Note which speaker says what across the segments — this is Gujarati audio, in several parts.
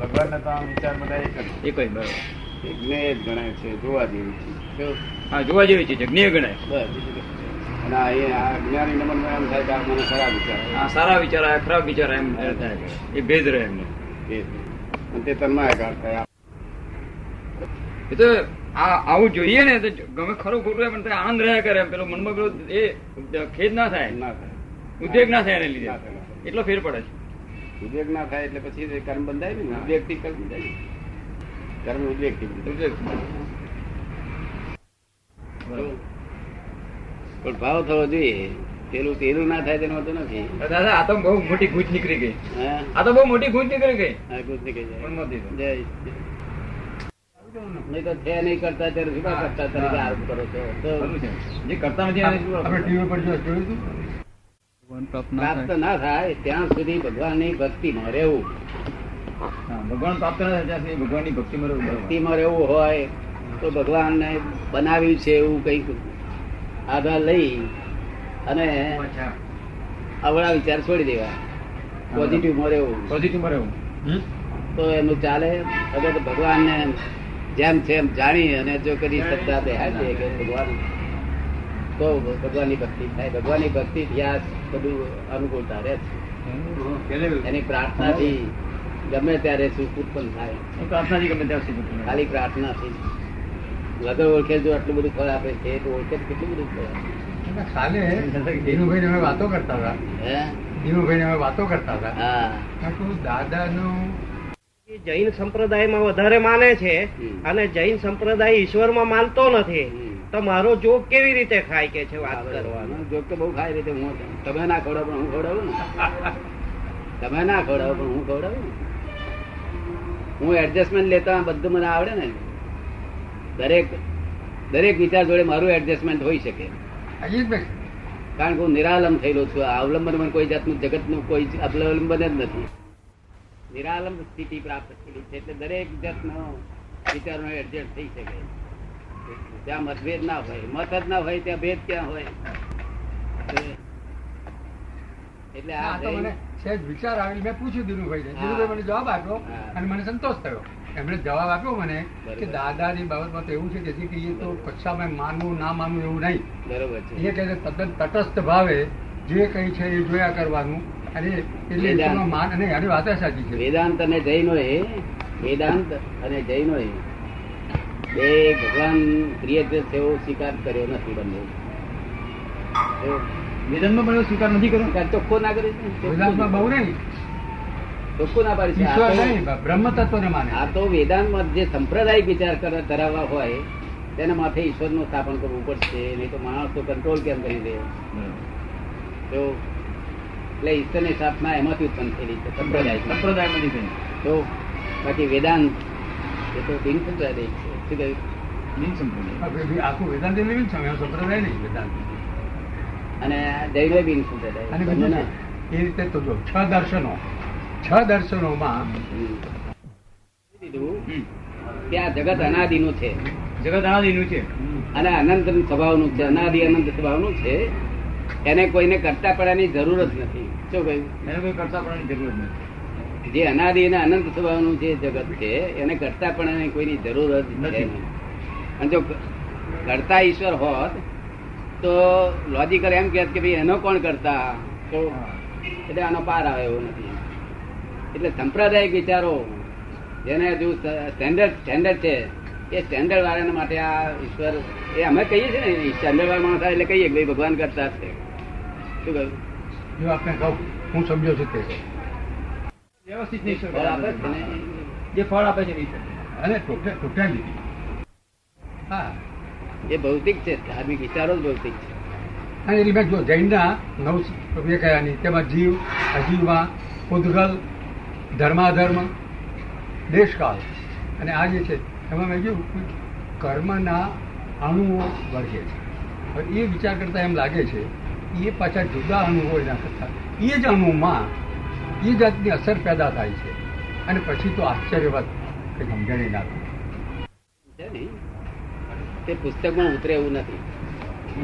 Speaker 1: ભગવાન તો આમ વિચાર બધા એક જ.
Speaker 2: એક કઈ બરોબર.
Speaker 1: જ્ઞેય જ ગણાય છે જોવા જેવી છે.
Speaker 2: હા જોવા જેવી ચીજ છે જ્ઞેય ગણાય.
Speaker 1: બસ અને આ જ્ઞાની નમન એમ થાય કે આ મને ખરાબ વિચાર
Speaker 2: આ સારા વિચાર આ ખરાબ વિચાર એમ થાય એ ભેદ રહે એમને.
Speaker 1: અને તે તન્માયકાર થાય.
Speaker 2: એ તો આ આવું જોઈએ ને તો ગમે ખરું ખોટું પણ આનંદ રહ્યા કરે એમ. પેલો મનમાં પેલો એ ખેદ ના થાય.
Speaker 1: ના થાય.
Speaker 2: ઉદ્વેગ ના થાય એને લીધે.
Speaker 1: ના
Speaker 2: એટલો ફેર પડે છે.
Speaker 1: ઉદ્વેગ ના થાય એટલે પછી કર્મ બંધાય ને ઉદ્વેગથી કર્મ બંધાય કર્મ ઉદ્વેગથી
Speaker 2: ઉદ્વેગ.
Speaker 1: પણ ભાવ થવો જોઈએ. પેલું તેલું ના થાય તેનો વાંધો નથી.
Speaker 2: દાદા આ તો બહુ મોટી ગૂંચ નીકળી ગઈ. આ તો બહુ મોટી ગૂંચ નીકળી ગઈ.
Speaker 1: હા કુછ નીકળી જાય. નહીં તો છે નહીં કરતા ત્યારે શું કરતા? તરીકે આરોપ કરો છો.
Speaker 2: જે કરતા નથી
Speaker 3: આપણે ટીવી પર જોયું હતું
Speaker 1: પ્રાપ્ત ના થાય. ત્યાં સુધી ભગવાનની ભક્તિમાં રહેવું.
Speaker 2: ભગવાન પ્રાપ્ત ના થાય ત્યાં સુધી ભગવાનની ભક્તિમાં રહેવું.
Speaker 1: ભક્તિમાં રહેવું હોય તો ભગવાનને બનાવ્યું છે એવું કંઈક આધાર લઈ અને અવળા વિચાર છોડી દેવા. પોઝિટિવમાં રહેવું.
Speaker 2: પોઝિટિવમાં રહેવું.
Speaker 1: તો એનું ચાલે. અગર ભગવાનને જેમ છે એમ જાણી અને જો કરી શ્રદ્ધા બેહાય છે કે ભગવાન તો ભગવાનની ભક્તિ થાય. ભગવાનની ભક્તિ થયા બધું અનુકૂળતા રહે છે. એની પ્રાર્થનાથી ગમે ત્યારે સુખ ઉત્પન્ન થાય
Speaker 2: પ્રાર્થનાથી ગમે ત્યાં સુખ
Speaker 1: ખાલી પ્રાર્થનાથી. વગર ઓળખે જો આટલું બધું ફળ આપે છે તો ઓળખે કેટલું બધું ફળ આપે.
Speaker 3: કાલે દિનુભાઈ અમે વાતો કરતા હતા.
Speaker 1: હે?
Speaker 3: અમે વાતો કરતા હતા.
Speaker 1: હા.
Speaker 3: મેં દાદાનું
Speaker 4: જૈન સંપ્રદાયમાં વધારે માને છે અને જૈન સંપ્રદાય ઈશ્વરમાં માનતો નથી.
Speaker 1: હમ.
Speaker 4: તો મારો જોગ કેવી રીતે ખાય કે છે વાત કરવાનો
Speaker 1: જોગ તો બહુ ખાય રીતે હું તમે ના ખવડાવો પણ હું ખવડાવું ને. તમે ના ખવડાવો પણ હું ખવડાવું ને. હું એડજસ્ટમેન્ટ લેતા બધું મને આવડે ને. દરેક દરેક વિચાર જોડે મારું એડજસ્ટમેન્ટ હોઈ શકે. કારણ કે હું નિરાલંબ થયેલો છું. આ અવલંબન મને કોઈ જાતનું જગતનું કોઈ અવલંબન જ નથી. નિરાલંબ સ્થિતિ પ્રાપ્ત થયેલી છે એટલે દરેક જાતનો વિચારનો એડજસ્ટ થઈ શકે. ત્યાં મતભેદ ના હોય. મત જ ના હોય ત્યાં ભેદ ક્યાં હોય? એટલે આ
Speaker 3: તો મને સહેજ વિચાર આવી મેં પૂછ્યું
Speaker 1: હા.
Speaker 3: દિનુભાઈ મને જવાબ આપ્યો અને મને સંતોષ થયો. એમણે જવાબ આપ્યો મને કે દાદાની બાબતમાં તો એવું છે કે જે કે એ તો કક્ષામાં માનવું ના માનવું એવું નહીં.
Speaker 1: બરોબર
Speaker 3: એ કહે તદ્દન તટસ્થ ભાવે જે કઈ છે એ જોયા કરવાનું. અને એટલે માન અને એની વાત સાચી છે.
Speaker 1: વેદાંત અને જૈનો એ વેદાંત અને જૈનો એ બે ભગવાન ક્રિએટર છે એવો સ્વીકાર કર્યો નથી બંને.
Speaker 2: વેદાંતમાં પણ સ્વીકાર નથી કર્યો?
Speaker 1: ચોખ્ખો ના કરે છે
Speaker 3: બહુ
Speaker 1: ચોખ્ખું ના પાડી
Speaker 3: બ્રહ્મ તત્વને માને.
Speaker 1: આ તો વેદાંતમાં જે સંપ્રદાયિક વિચાર ધરાવવા હોય તેના માથે ઈશ્વરનું સ્થાપન કરવું પડશે નહીં તો માણસ તો કંટ્રોલ કેમ કરી દે? તો એટલે ઈશ્વરની સ્થાપના એમાંથી ઉત્પન્ન થયેલી છે સંપ્રદાય
Speaker 2: સંપ્રદાયમાંથી.
Speaker 1: તો બાકી વેદાંત એ તો બિન સંપ્રદાય છે.
Speaker 2: બિન સંપ્રદાય.
Speaker 3: આખું વેદાંત એટલે સંપ્રદાય નહીં વેદાંત.
Speaker 1: અને જૈનો બિન સંપ્રદાય
Speaker 3: છે, એ રીતે તો જો છ દર્શનો. છ દર્શનોમાં
Speaker 1: હમ. કીધું?
Speaker 2: હમ.
Speaker 1: કે આ જગત અનાદિનું છે.
Speaker 2: જગત અનાદિનું છે.
Speaker 1: અને અનંત સ્વભાવનું છે. અનાદિ અનંત સ્વભાવનું છે. એને કોઈને કરતા પડવાની જરૂર જ નથી. શું કહ્યું?
Speaker 2: એને કોઈ કરતા પડવાની જરૂર જ નથી.
Speaker 1: જે અનાદિ અને અનંત સ્વભાવનું જે જગત છે એને કરતા પણ કોઈની જરૂર જ
Speaker 2: નથી.
Speaker 1: અને જો કરતા ઈશ્વર હોત તો લોજિકલ એમ કહેત કે ભાઈ એનો કોણ કરતા? તો એટલે આનો પાર આવે એવો નથી. એટલે સંપ્રદાયિક વિચારો જેને હજુ સ્ટેન્ડર્ડ સ્ટેન્ડર્ડ છે એ સ્ટેન્ડર્ડ વાળાના માટે આ ઈશ્વર એ અમે કહીએ છીએ ને સ્ટેન્ડર્ડ વાળા માણસ એટલે કહીએ કે ભાઈ ભગવાન કરતા છે. શું કહ્યું?
Speaker 3: જો આપણે કહું હું સમજો છું તે.
Speaker 2: વ્યવસ્થિત નહીં
Speaker 1: ફળ આપે છે ને?
Speaker 2: જે ફળ આપે છે.
Speaker 3: અને ટોટલી હા.
Speaker 1: એ ભૌતિક છે ધાર્મિક વિચારો જ ભૌતિક છે.
Speaker 3: અને એની મેં જો જૈનના નવ વિવેકાયાની તેમાં જીવ અજીવમાં ઉદ્ગલ ધર્માધર્મ દેશકાળ. અને આ જે છે એમાં મેં કહ્યું કર્મના અણુઓ વર્ગે છે. એ વિચાર કરતા એમ લાગે છે એ પાછા જુદા અણુઓ એના કરતા એ જ અણુમાં એ જાતની અસર પેદા થાય છે. અને પછી તો આશ્ચર્યવત કે સમજણી ના
Speaker 1: તે પુસ્તકમાં ઉતરે એવું નથી.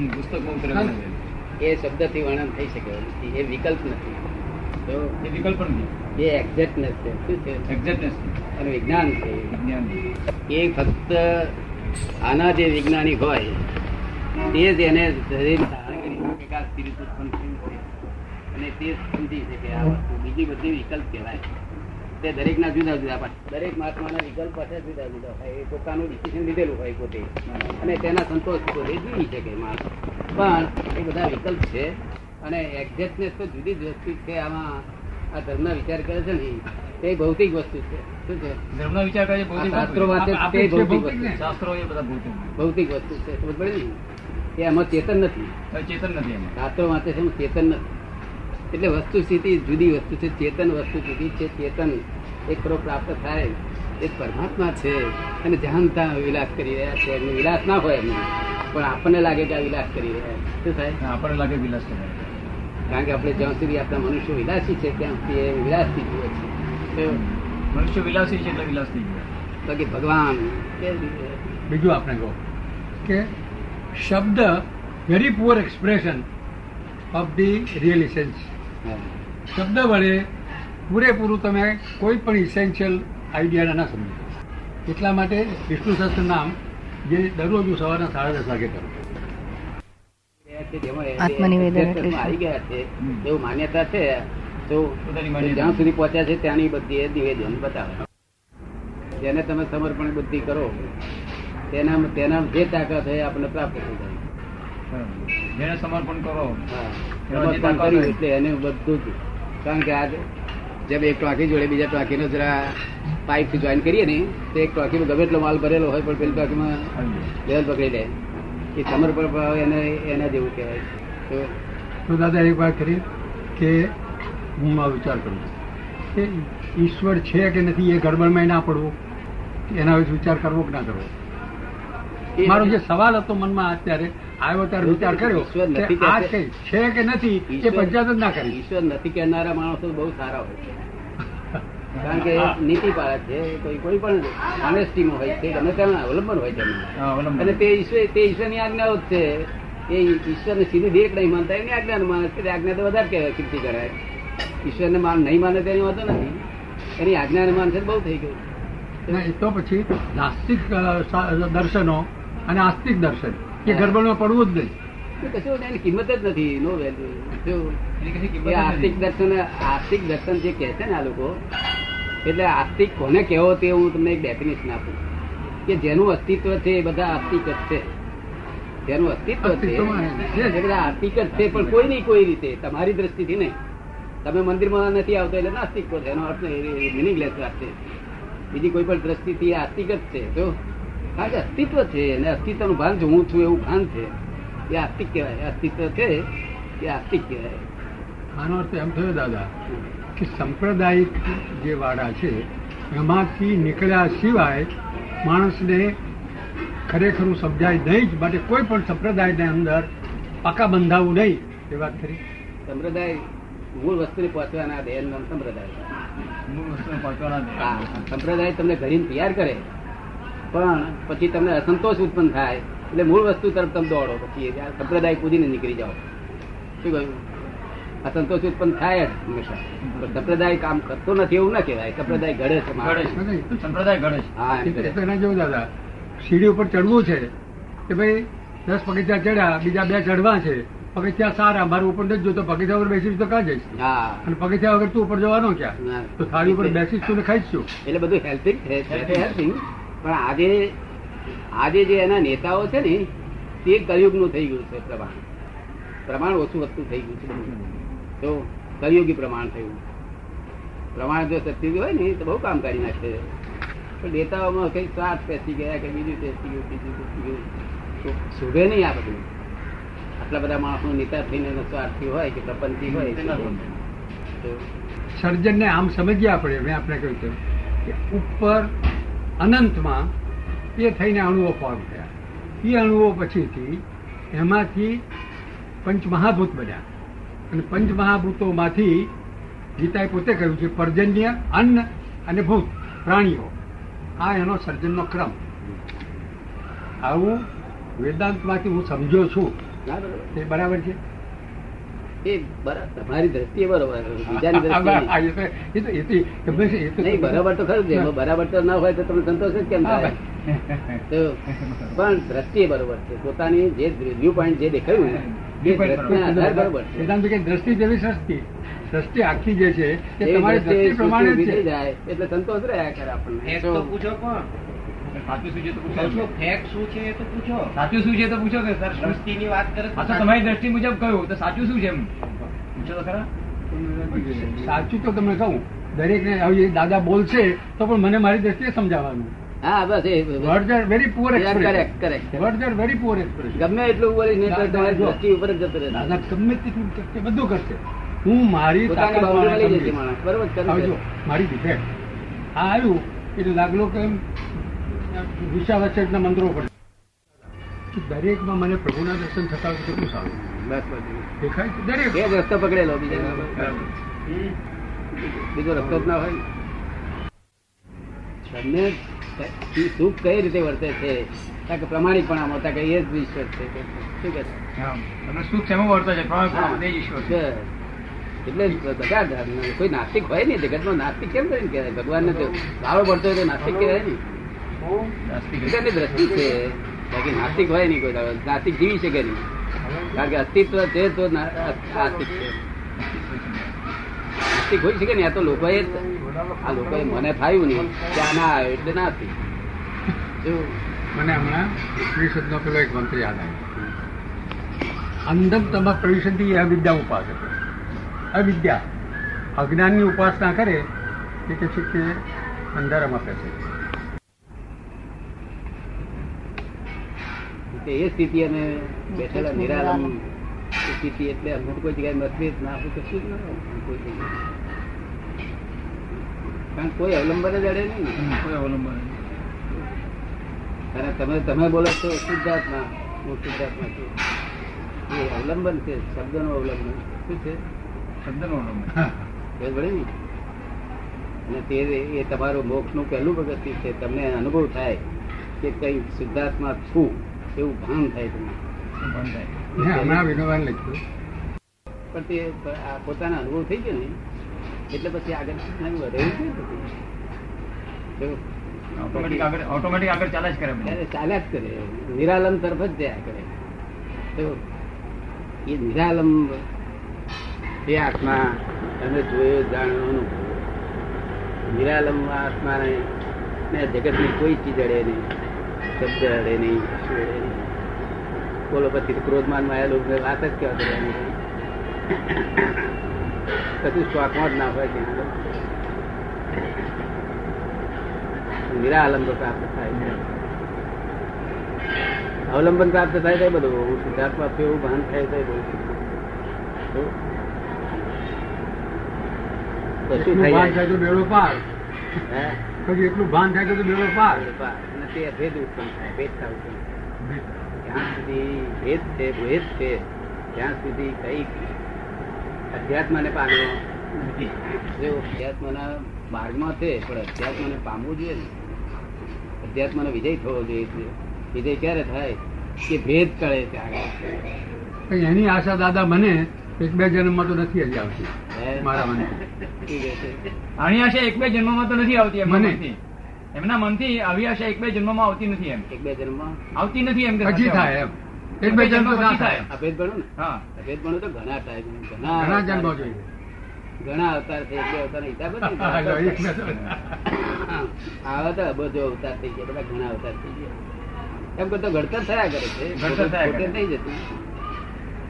Speaker 2: પુસ્તકમાં ઉતરે.
Speaker 1: એ શબ્દથી વર્ણન થઈ શકે નથી. એ વિકલ્પ નથી. તો
Speaker 2: એ વિકલ્પ નથી.
Speaker 1: એ એક્ઝેક્ટનેસ છે. શું છે?
Speaker 2: એક્ઝેક્ટનેસ
Speaker 1: અને વિજ્ઞાન છે.
Speaker 2: વિજ્ઞાન
Speaker 1: એ ફક્ત આના જે વૈજ્ઞાનિક હોય તે જ એને શરીર ધારણ કરી શકે કે ઉત્પન્ન થયું છે? અને તે સમજી શકે આ વસ્તુ બીજી બધી વિકલ્પ કહેવાય. તે દરેક ના જુદા જુદા પણ દરેક મહાત્માના વિકલ્પ પાછા જુદા જુદા હોય. એ પોતાનું ડિસિઝન લીધેલું હોય પોતે. અને તેના સંતોષ પોતે જીવી શકે માણસ પણ એ બધા વિકલ્પ છે. અને એક્ઝેક્ટનેસ તો જુદી જ વસ્તુ છે. આમાં આ ધર્મના વિચાર કરે છે ને તે ભૌતિક વસ્તુ છે. શું છે?
Speaker 2: ધર્મનો વિચાર કરે ભૌતિક
Speaker 1: શાસ્ત્રો વાંચે તે ભૌતિક વસ્તુ
Speaker 2: શાસ્ત્રો એ બધા ભૌતિક
Speaker 1: ભૌતિક વસ્તુ છે. સમજ પડે ને? એ એમાં ચેતન નથી.
Speaker 2: ચેતન નથી
Speaker 1: શાસ્ત્રો વાંચે છે ચેતન નથી. એટલે વસ્તુ સ્થિતિ જુદી વસ્તુ છે ચેતન વસ્તુ જુદી છે ચેતન એક ખરો પ્રાપ્ત થાય એ પરમાત્મા છે. અને જાણતા વિલાસ કરી રહ્યા છે. એમનો વિલાસ ના હોય એમનો. પણ આપણને લાગે કે આ વિલાસ કરી રહ્યા છે. શું થાય?
Speaker 2: આપણને લાગે વિલાસ કરે
Speaker 1: કારણ કે આપણે જ્યાં સુધી આપણા મનુષ્ય વિલાસી છે ત્યાં સુધી એ વિલાસથી જુએ છે.
Speaker 2: મનુષ્ય વિલાસી છે એટલે વિલાસ થઈ ગયો.
Speaker 1: બાકી ભગવાન કે
Speaker 3: બીજું આપણે કહો કે શબ્દ very poor expression of the real essence
Speaker 1: હા.
Speaker 3: શબ્દ વડે પૂરેપૂરું તમે કોઈ પણ ઇસેન્શિયલ આઈડિયા ના સમજો. એટલા માટે વિષ્ણુ સહસ્ત્ર નામ જે દરરોજ હું સવારના સાડા દસ વાગે કરું
Speaker 1: જેમાં એ-
Speaker 5: આત્મનિવેદન
Speaker 1: એ
Speaker 5: એટલે શું?
Speaker 1: આવી ગયા છે. એવું માન્યતા છે. તો જ્યાં સુધી પહોંચ્યા છે ત્યાંની બધી નિવેદન બતાવે. જેને તમે સમર્પણ બુદ્ધિ કરો તેના તેના જે તાકાત હોય એ આપણને પ્રાપ્ત થઈ જાય.
Speaker 2: જેને સમર્પણ કરો.
Speaker 1: હા.
Speaker 2: તાકાત
Speaker 1: કર્યું? એટલે એને બધું જ. કારણ કે આજે જેમ એક ટાંકી જોડે બીજા ટાંકીનો જરા પાઇપથી જોઈન કરીએ ને તો એક ટાંકીમાં ગમે એટલો માલ ભરેલો હોય પણ પેલી ટાંકીમાં લેવલ પકડી લે. એ સમર્પણ ભાવ એને એના જેવું કહેવાય. તો
Speaker 3: તો દાદા એક વાત કરી કે હું આ વિચાર કરું કે ઈશ્વર છે કે નથી એ ગડબડમાં ના પડવું. એના વિશે વિચાર કરવો કે ના કરવો? મારો જે સવાલ હતો મનમાં અત્યારે આવ્યો ત્યારે વિચાર કર્યો કે આ. છે કે નથી એ પંચાયત જ ના કરી.
Speaker 1: ઈશ્વર નથી કહેનારા માણસો બહુ સારા હોય છે. કારણ કે નીતિ પાળે છે કોઈ કોઈ પણ ઓનેસ્ટીમાં હોય છે ગમે તેના અવલંબન હોય
Speaker 2: અવલંબન.
Speaker 1: અને તે ઈશ્વર તે ઈશ્વરની આજ્ઞાઓ જ છે. એ ઈશ્વરને સીધી દેખ નહીં માનતા એની આજ્ઞા માને છે. આજ્ઞા તો વધારે કહેવાય કીર્તિ કરાય. ઈશ્વરને માન નહીં માને તેની વાંધો નથી. એની આજ્ઞાને માન છે તો બહુ થઈ ગયું.
Speaker 3: તો પછી નાસ્તિક દર્શનો અને આસ્તિક દર્શન. એ ગડબડમાં પડવું જ નહીં.
Speaker 1: કશું એની કિંમત જ નથી નો વેલ્યુ આસ્તિક દર્શન આસ્તિક દર્શન જે કહે છે ને આ લોકો એટલે આસ્તિક કોને કહેવો તે હું તમને એક ડેફિનેશન આપું. કે જેનું અસ્તિત્વ છે એ બધા આસ્તિક જ છે. જેનું અસ્તિત્વ છે એ બધા આસ્તિક જ છે પણ કોઈ નહીં કોઈ રીતે. તમારી દ્રષ્ટિથી નહીં. તમે મંદિરમાં નથી આવતો એટલે નાસ્તિક છો એનો અર્થ મિનિંગલેસ વાત છે. બીજી કોઈ પણ દ્રષ્ટિથી આસ્તિક જ છે જો. કારણ કે અસ્તિત્વ છે અને અસ્તિત્વનું ભાન જો હું છું એવું ભાન છે એ આસ્તિક કહેવાય. અસ્તિત્વ છે એ આસ્તિક કહેવાય.
Speaker 3: આનો અર્થ એમ થયો દાદા કે સંપ્રદાયિક જે વાડા છે એમાંથી નીકળ્યા સિવાય માણસને ખરેખરું સમજાય નહીં જ માટે કોઈ પણ સંપ્રદાયની અંદર પાકા બંધાવું નહીં. એ વાત ખરી?
Speaker 1: સંપ્રદાય મૂળ વસ્તુને પહોંચવાના દે નામ સંપ્રદાય.
Speaker 2: મૂળ વસ્તુને પહોંચવાના
Speaker 1: સંપ્રદાય તમને ઘડીને તૈયાર કરે. પણ પછી તમને અસંતોષ ઉત્પન્ન થાય. એટલે મૂળ વસ્તુ તરફ તમે દોડો પછી સંપ્રદાય કૂદીને નીકળી જાઓ. શું કહ્યું? અસંતોષ ઉત્પન્ન થાય જ હંમેશા. સંપ્રદાય કામ કરતો નથી એવું ના કહેવાય. સંપ્રદાય ઘડે છે.
Speaker 2: સંપ્રદાય ઘડે છે.
Speaker 1: હા
Speaker 3: એના જેવું દાદા સીડી ઉપર ચડવું છે કે ભાઈ દસ પગથિયા ચડ્યા બીજા બે ચડવા છે પગથિયા સારા મારું ઉપર નથી જોતો પગથિયા ઉપર બેસીશ તો ક્યાં જઈશ?
Speaker 1: હા.
Speaker 3: અને પગથિયા વગર તું ઉપર જવાનો ક્યાં? તો થાળી ઉપર બેસીશ તું ને ખાઈશ છું
Speaker 1: એટલે બધું હેલ્પિંગ છે helping. પણ આજે આજે જે એના નેતાઓ છે ને તે કલયુગનું થઈ ગયું છે પ્રમાણ. પ્રમાણ ઓછું વધતું થઈ ગયું છે. તો કલયુગી પ્રમાણ થયું. પ્રમાણ જો સત્યુગી હોય ને તો બહુ કામ કરી નાખે. પણ નેતાઓમાં કઈ સ્વાર્થ પેસી ગયા કે બીજું પેસી ગયું બીજું પેસી ગયું. તો શોભે નહીં આ બધું. આટલા બધા માણસો નેતા થઈને એનો સ્વાર્થી હોય કે પ્રપંચી હોય.
Speaker 2: તે ના
Speaker 3: સર્જનને આમ સમજીએ આપણે મેં આપણે કહ્યું કે ઉપર અનંતમાં એ થઈને અણુઓ ફોર્મ થયા. એ અણુઓ પછીથી એમાંથી પંચમહાભૂત બન્યા. અને પંચમહાભૂતોમાંથી ગીતાએ પોતે કહ્યું છે, પર્જન્ય, અન્ન અને ભૂત, પ્રાણીઓ. આ એનો સર્જનનો ક્રમ. આવું વેદાંતમાંથી હું સમજ્યો છું. તે બરાબર છે?
Speaker 1: એ તમારી દ્રષ્ટિએ બરોબર બીજાની દ્રષ્ટિએ નહીં. બરાબર તો ખરું છે બરાબર તો ના હોય તો તમને સંતોષ જ કેમ થાય? તો પણ દ્રષ્ટિએ બરોબર છે પોતાની જે વ્યૂ પોઈન્ટ જે દેખાયું
Speaker 3: દ્રષ્ટિ જેવી સસ્તી. સૃષ્ટિ આખી જે છે એ તમારી દ્રષ્ટિ પ્રમાણે
Speaker 1: જાય એટલે સંતોષ રહ્યા કરે આપણને.
Speaker 4: પૂછો પણ
Speaker 2: સાચું શું છે તો પૂછો.
Speaker 4: પૂછો ફેક શું છે તો પૂછો.
Speaker 2: સાચું શું છે તો પૂછો કે સર
Speaker 4: સૃષ્ટિની વાત કરે
Speaker 2: અચ્છા તમારી દ્રષ્ટિ મુજબ કહ્યું તો સાચું શું છે એમ? પૂછો તો ખરા.
Speaker 3: સાચું તો તમને કહું દરેક ને આવી દાદા બોલશે તો પણ મને મારી દ્રષ્ટિએ સમજાવવાનું.
Speaker 1: હા બસ એ
Speaker 3: words are very poor correct. Are very poor expression
Speaker 1: ગમે એટલું બોલીશ નહીં તો તમારી દ્રષ્ટિ ઉપર જતો રહે
Speaker 3: દાદા ગમે તેટલું કરશે બધું કરશે. હું મારી મારી ડિફેક્ટ આ આવ્યું એટલે લાગલો કે વિશાવાચકના મંત્રો પડે. દરેકમાં મને પ્રભુના દર્શન થતા હોય કેટલું સારું? દેખાય દરેક.
Speaker 1: રસ્તો પકડેલો બીજા બીજો રસ્તો જ ના હોય તમને સુખ કઈ રીતે વર્તે છે? કે પ્રમાણિકપણામાં હતા કે એ જ ઈશ્વર છે કે શું કે છે?
Speaker 2: સુખ શેમાં વર્તો છે? પ્રમાણ ઈશ્વર છે.
Speaker 1: એટલે બધા કોઈ નાસ્તિક હોય નહીં જગતમાં નાસ્તિક કેમ કરીને કહેવાય ભગવાન ને ભાવ પડતો હોય તો નાસ્તિક કહેવાય નહીં
Speaker 2: નાસ્તિક
Speaker 1: એ તો એમની દ્રષ્ટિ છે. બાકી નાસ્તિક હોય નહીં કોઈ. નાસ્તિક જીવી શકે નહીં. કારણ કે અસ્તિત્વ છે તો નાસ્તિક છે. નાસ્તિક હોય શકે ને આ તો લોકોએ આ લોકોએ મને થાયું નહીં. આ ના આવ્યો એટલે નાસ્તિક?
Speaker 3: મને હમણાં પરિષદનો પેલો એક મંત્રી યાદ આવ્યો. અંધમ તમા પરિષદી અવિદ્યા ઉપાસક. અવિદ્યા. અજ્ઞાનની ઉપાસના કરે એ કે છે કે અંધારામાં બેસે
Speaker 1: કે એ સ્થિતિ અને બેઠેલા નિરાલમ સ્થિતિ એટલે અમને કોઈ જગ્યાએ મતભેદ ના હોય કશું જ ના કોઈ જગ્યાએ. કારણ કોઈ અવલંબન જ અડે નહીં
Speaker 2: કોઈ અવલંબન
Speaker 1: અને તમે તમે બોલો છો શુદ્ધાત્મા હું શુદ્ધાત્મા છું. એ અવલંબન છે શબ્દનું અવલંબન. શું છે?
Speaker 2: શબ્દનું અવલંબન.
Speaker 1: પડી ને અને તે એ તમારું મોક્ષનું પહેલું પગથિયું છે. તમને અનુભવ થાય કે કઈ શુદ્ધાત્મા છું. એવું ભાન થાય તમને? પણ તે આ પોતાનો અનુભવ થઈ ગયો ને એટલે પછી આગળ શીખવાનું વધે છે
Speaker 2: ઓટોમેટિક આગળ ઓટોમેટિક આગળ ચાલે જ કરે બધું.
Speaker 1: ચાલ્યા જ કરે. નિરાલમ તરફ જ જયા કરે. તો એ નિરાલમ એ આત્મા તમે જોયો જાણ્યો અનુભવ નિરાલમ આત્માને ને જગતની કોઈ ચીજ અડે નહીં. શબ્દ અડે નહીં કશું અડે નહીં બોલો પછી ક્રોધમાન માયા લોકો વાત જ કરવાની રહી. કશું શોખમાં જ ના હોય ત્યાં નિરાલંબ પ્રાપ્ત થાય છે. અવલંબન પ્રાપ્ત થાય તો બધું હું સિદ્ધાર્થમાં છું એવું ભાન થાય બધું તો કશું થઈ જાય.
Speaker 3: થાય બેડો પાર.
Speaker 1: હે?
Speaker 3: પછી એટલું ભાન થાય તો બેડો પાર.
Speaker 1: અને તે ભેદ ઉત્પન્ન થાય ભેદતા ઉત્પન્ન. જ્યાં સુધી ભેદ છે ભેદ છે ત્યાં સુધી કઈ અધ્યાત્મને પામ્યો નથી. અધ્યાત્મના માર્ગમાં છે પણ અધ્યાત્મને પામવું જોઈએ ને. અધ્યાત્મનો વિજય થવો જોઈએ. વિજય ક્યારે થાય? કે ભેદ કરે ત્યારે.
Speaker 3: પણ એની આશા દાદા મને એક બે જન્મમાં તો નથી હજી આવતી? મારા મને.
Speaker 2: આની આશા એક બે જન્મમાં તો નથી આવતી
Speaker 3: મને.
Speaker 2: એમના મનથી આવી આશા એક બે જન્મમાં આવતી નથી એમ.
Speaker 1: એક બે જન્મમાં?
Speaker 2: આવતી નથી એમ
Speaker 3: હજી થાય એમ. એક બે જન્મ તો ના થાય.
Speaker 1: અભેદ ભેદ ભણો ને?
Speaker 2: હા.
Speaker 1: અભેદ ભેદ ભણો તો ઘણા થાય
Speaker 3: ઘણા જન્મો જોઈએ.
Speaker 1: ઘણા અવતાર છે એક બે અવતાર હિસાબ જ નહીં.
Speaker 3: હા, જો એક બે તો-
Speaker 1: આવા તો બધો અવતાર થઈ ગયા બધા ઘણા અવતાર થઈ ગયા. એમ કરતો ઘડતર થયા કરે છે.
Speaker 2: ઘડતર થયા કરે.
Speaker 1: જતું.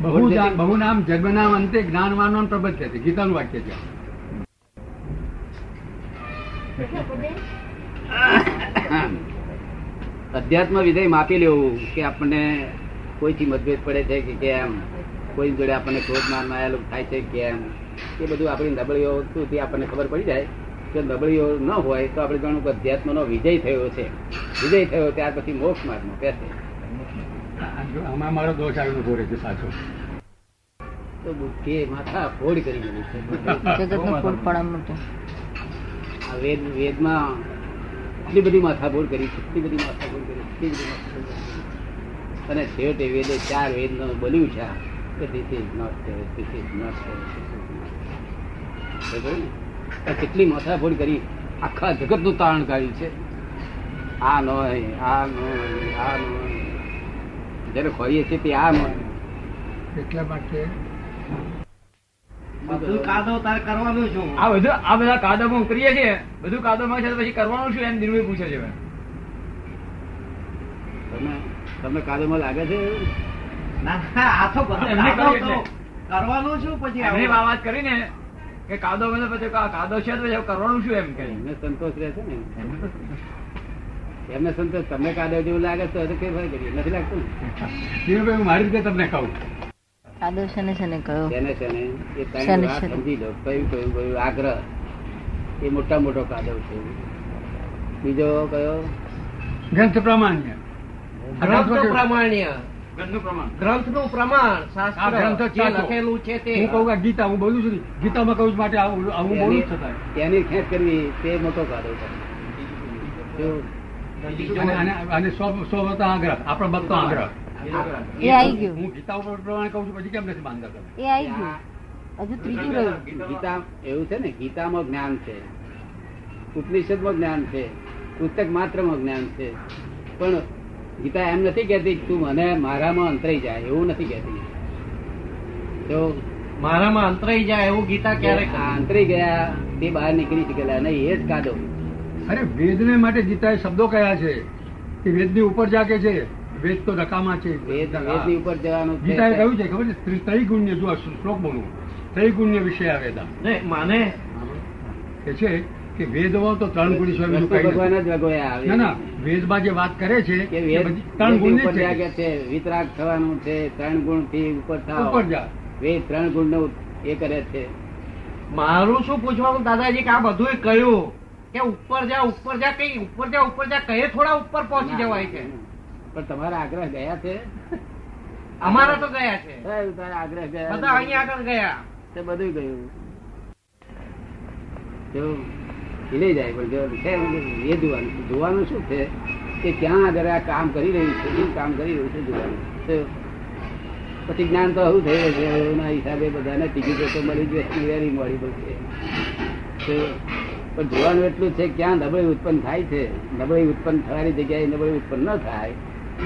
Speaker 3: બહુ નામ બહુ નામ જન્મનામ અંતે જ્ઞાનવાનો પ્રબંધ છે ગીતાનું વાક્ય છે.
Speaker 1: અધ્યાત્મ વિધેય માપી લેવું કે આપણને કોઈથી મતભેદ પડે છે કે કેમ? કોઈ જોડે આપણને ક્રોધ માન માયેલું થાય છે કેમ? એ બધું આપણી નબળીઓ થી આપણને ખબર પડી જાય. કે નબળીઓ ન હોય તો આપણે જાણવું કે અધ્યાત્મનો વિજય થયો છે. વિજય થયો ત્યાર પછી મોક્ષ માર્ગમાં બેસે.
Speaker 3: આમાં મારો દોષ આવીને ઊભો રહે છે સાચો
Speaker 1: તો બુદ્ધિએ માથા ફોડ કરી દીધી
Speaker 5: જગતનો
Speaker 1: આ વેદ વેદમાં એટલી બધી માથાફોડ કરી એટલી બધી માથાફોડ કરી એટલી બધી માથાફોડ અને છેવટે વેદે ચાર વેદ બોલ્યું છે આ. કે this is not fair, this is not fair, this is not fair. બરાબર ને? આ કેટલી માથાફોડ કરી આખા જગતનું તારણ કાઢ્યું છે આ નો આ નોય આ નોય જયારે ખોઈએ છીએ તે આ
Speaker 3: એટલા માટે.
Speaker 4: બધું કાદવ તારે કરવાનું છું
Speaker 2: આ બધું આ બધા કાદવમાં કરીએ છીએ. બધું કાદવમાં છે પછી કરવાનું શું? એમ નિર્ભય પૂછે છે
Speaker 1: તમે તમને કાદોમાં લાગે છે?
Speaker 4: ના ના, આ તો બધું
Speaker 2: એમને
Speaker 4: કાદવ
Speaker 2: કહ્યું
Speaker 4: તો
Speaker 2: એટલે.
Speaker 4: કરવાનું શું પછી
Speaker 2: એમની વાત કરીને કે કાદવ પછી કાદવ છે તો કરવાનું શું એમ કે?
Speaker 1: સંતોષ રહે છે ને એમને સંતોષ. તમને કાદવ જેવું લાગે તો કઈ ફરક કરીએ. નથી લાગતું ને?
Speaker 3: ધીરુભાઈ હું મારી રીતે તમને કહું.
Speaker 5: કાદવ શેને શેને કયો
Speaker 1: શેને શેને? એ ત્રણ વાત સમજી લો. કયું કયું કયું? આગ્રહ. એ મોટા મોટો કાદવ છે. બીજો કયો?
Speaker 3: ગ્રંથ પ્રમાણ્ય.
Speaker 4: ગ્રંથનું પ્રામાણ્ય.
Speaker 2: ગ્રંથનું પ્રમાણ
Speaker 4: પ્રમાણ
Speaker 3: ગ્રંથ
Speaker 4: જે લખેલું છે તે.
Speaker 3: હું કહું ગીતા હું બોલું છું ને, ગીતામાં કહું માટે આવું બોલું છતાં
Speaker 1: એની એની ખેંચ કરવી તે મોટો કાદવ છે?
Speaker 3: અને સો સો આગ્રહ. આપણો ભક્તો આગ્રહ.
Speaker 5: એ આવી ગયું.
Speaker 3: હું ગીતા ઉપર પ્રમાણે કહું છું પછી કેમ નથી માનતા તમે?
Speaker 5: એ આવી ગયું. હજુ ત્રીજું રહ્યું.
Speaker 1: ગીતા એવું છે ને ગીતામાં જ્ઞાન છે. ઉપનિષદમાં જ્ઞાન છે. પુસ્તક માત્રમાં જ્ઞાન છે. પણ ગીતા એમ નથી કહેતી તું મને મારામાં અંતરાઈ જાય એવું નથી કહેતી. તો
Speaker 4: મારામાં અંતરાઈ જાય એવું ગીતા
Speaker 1: ક્યારેક અંતરાઈ ગયા તે બહાર નીકળી શકેલા નહીં એ જ કાદો
Speaker 3: અરે વેદને માટે ગીતાએ શબ્દો કયા છે? કે વેદની ઉપર જાગે છે? વેદ તો નકામા છે.
Speaker 1: વેદ વેદની ઉપર જવાનું છે.
Speaker 3: ગીતાએ કહ્યું છે? ખબર છે? ત્રિગુણ્ય જો શ્લોક બોલું. ત્રિગુણ્ય વિષય આ વેદા.
Speaker 4: માને?
Speaker 3: કે છે કે વેદમાં તો ત્રણ ગુણ સ્વામી
Speaker 1: ભગવાન જ વગોયા
Speaker 3: ના ના વેદમાં જે વાત કરે છે
Speaker 1: કે વેદ
Speaker 3: ત્રણ ગુણ
Speaker 1: ઉપર જાગે
Speaker 3: છે
Speaker 1: છે વિતરાગ થવાનું છે ત્રણ ગુણથી ઉપર થાવ
Speaker 3: ઉપર જા.
Speaker 1: વેદ ત્રણ ગુણ નો એ કરે છે.
Speaker 4: મારું શું પૂછવાનું? દાદાજી કે આ બધું કહ્યું કે ઉપર જા ઉપર જા કઈ ઉપર જા ઉપર જા કહે થોડા ઉપર પહોંચી જવાય છે?
Speaker 1: પણ તમારા આગ્રહ ગયા છે?
Speaker 4: અમારા તો ગયા છે.
Speaker 1: તારા આગ્રહ ગયા
Speaker 4: બધા અહીંયા આગળ ગયા.
Speaker 1: તે બધું ગયું. જો હિલે જાય પણ જો છે એ જોવાનું જોવાનું શું છે? કે ક્યાં આગળ આ કામ કરી રહ્યું છે? કામ કરી રહ્યું છે જોવાનું? પછી જ્ઞાન તો આવું થઈ રહ્યું છે. એના હિસાબે બધાને ટિકિટો તો મળી જાય વેરી છે તો પણ જોવાનું એટલું છે ક્યાં નબળી ઉત્પન્ન થાય છે. નબળી ઉત્પન્ન થવાની જગ્યાએ નબળી ઉત્પન્ન ન થાય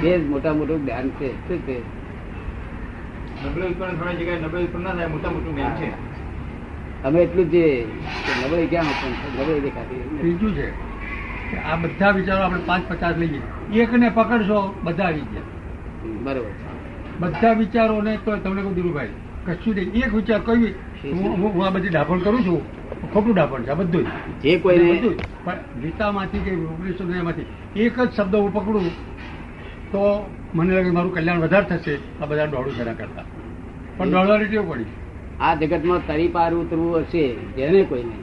Speaker 1: એ જ મોટા મોટું જ્ઞાન છે. શું છે?
Speaker 2: નબળી ઉત્પન્ન થવાની જગ્યાએ નબળી ઉત્પન્ન ના થાય મોટા મોટું જ્ઞાન છે.
Speaker 1: અમે એટલું જ નબળી ક્યાં ઉત્પન્ન થાય? નબળી દેખાતી
Speaker 3: બીજું છે કે આ બધા વિચારો આપણે પાંચ પચાસ લઈએ. એકને પકડશો બધા આવી ગયા.
Speaker 1: બરોબર.
Speaker 3: બધા વિચારોને તો તમને કહું ધીરુભાઈ કશું નહીં એક વિચાર કહ્યું હું આ બધી ડાપણ કરું છું. ખોટું ડાપણ છે આ બધું જ.
Speaker 1: કોઈ
Speaker 3: બધું પણ ગીતામાંથી કે ઉપનિષદ એમાંથી એક જ શબ્દ હું પકડું તો મને લાગે મારું કલ્યાણ વધારે થશે. આ બધા દોડું તેના કરતા? પણ દોડવાની ટેવ પડી.
Speaker 1: આ જગતમાં તરી પાર ઉતરવું હશે જેને કોઈને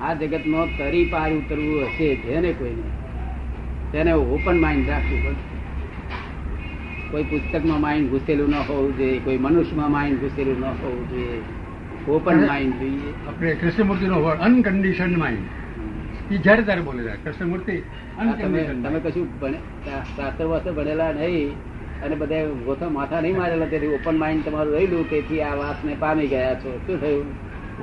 Speaker 1: આ જગતમાં તરી પાર ઉતરવું હશે જેને કોઈને તેને ઓપન માઇન્ડ રાખવું પડે કોઈ પુસ્તકમાં માઇન્ડ ઘૂસેલું ન હોવું જોઈએ કોઈ મનુષ્યમાં માઇન્ડ ઘૂસેલું ન હોવું જોઈએ. ઓપન માઇન્ડ જોઈએ.
Speaker 3: આપણે કૃષ્ણમૂર્તિનો વર્ડ અનકન્ડિશન માઇન્ડ એ જ્યારે ત્યારે બોલેલા કૃષ્ણમૂર્તિ
Speaker 1: તમે તમે કશું શાસ્ત્ર વાસ્ત્ર ભણેલા નહીં અને બધા ગોથા માથા નહીં મારેલા તેથી ઓપન માઇન્ડ તમારું રહેલું તેથી આ વાતને પામી ગયા છો. શું થયું?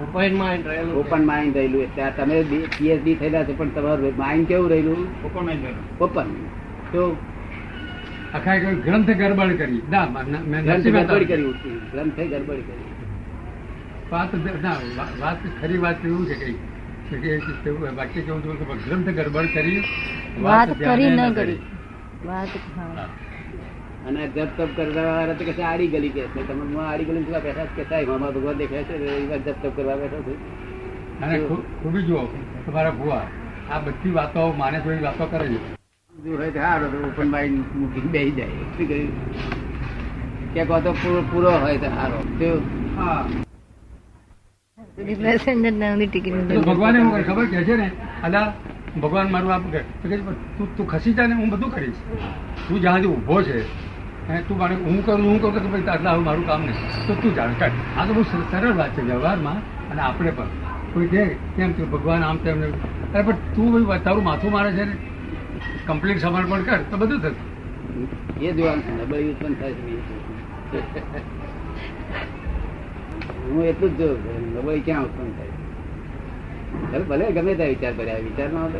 Speaker 4: ઓપન માઇન્ડ રહેલું
Speaker 1: ઓપન માઇન્ડ રહેલું. એટલે તમે પીએચડી થયેલા છે પણ તમારું માઇન્ડ કેવું રહેલું?
Speaker 2: ઓપન માઇન્ડ
Speaker 1: ઓપન તો
Speaker 3: આખા ગ્રંથ ગરબડ કરી. ના મ- મેં નરસિંહ મહેતા-
Speaker 1: કરી. ગ્રંથે ગડબડ કરી.
Speaker 3: વાત ના વાત ખરી વાત એવું છે કઈ વાક્ય કેવું કે ગ્રંથ ગરબડ કરી
Speaker 5: વાત કરી ન કરી. વાત.
Speaker 1: અને જપ તપ કરવા વાળા તો કશે આડી ગલી કે છે. તમે હું આડી ગલી માં બેઠા છો કે સાહેબ મામા ભગવાન દેખાય છે એ વાત જપ તપ કરવા બેઠો છું.
Speaker 3: અને ખૂબી જુઓ તમારા ભુવા આ બધી વાતો માને થોડી વાતો કરે છે.
Speaker 1: જો હોય તો તો ઓપન માઇન્ડ મૂકીને બેસી જાય. શું કર્યું ક્યાંક હોય પૂરો પૂરો હોય તો સારો તો
Speaker 5: પેસેન્જર ને ટિકિટ
Speaker 3: તો ભગવાને હું ખબર કે છે ને અલા ભગવાન મારું આપ કે તું તું ખસી જા ને હું બધું કરીશ. તું જ્યાં સુધી ઊભો છે તું મારે હું કરું હું કરું કે ભાઈ આટલા હવે મારું કામ નહીં. તો તું જાણ કાઢ. આ તો બહુ સરળ વાત છે વ્યવહારમાં અને આપણે પણ. કોઈ કહે કેમ કે ભગવાન આમ તેમ ને. અરે પણ તું તારું માથું મારે છે ને કમ્પ્લીટ સમર્પણ કર, તો બધું થશે.
Speaker 1: એ જોવાનું નબળી ઉત્પન્ન થાય હું એટલું જ જોઉં નબળી ક્યાં ઉત્પન્ન થાય? ભલે ગમે ત્યાં વિચાર કર્યા વિચાર ના આવે.